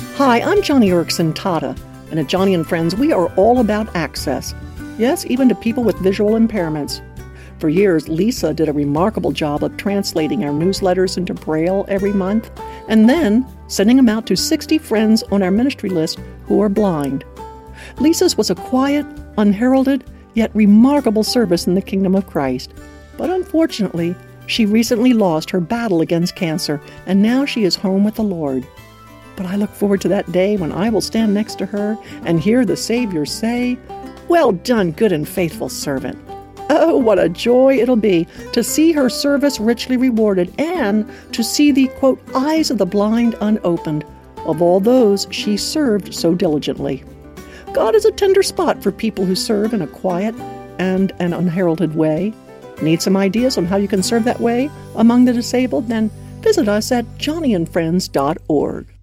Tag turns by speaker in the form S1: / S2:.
S1: Hi, I'm Joni Eareckson Tada, and at Joni and Friends, we are all about access. Yes, even to people with visual impairments. For years, Lisa did a remarkable job of translating our newsletters into Braille every month, and then sending them out to 60 friends on our ministry list who are blind. Lisa's was a quiet, unheralded, yet remarkable service in the kingdom of Christ. But unfortunately, she recently lost her battle against cancer, and now she is home with the Lord. But I look forward to that day when I will stand next to her and hear the Savior say, Well done, good and faithful servant. Oh, what a joy it'll be to see her service richly rewarded and to see the, quote, eyes of the blind unopened of all those she served so diligently. God is a tender spot for people who serve in a quiet and an unheralded way. Need some ideas on how you can serve that way among the disabled? Then visit us at joniandfriends.org.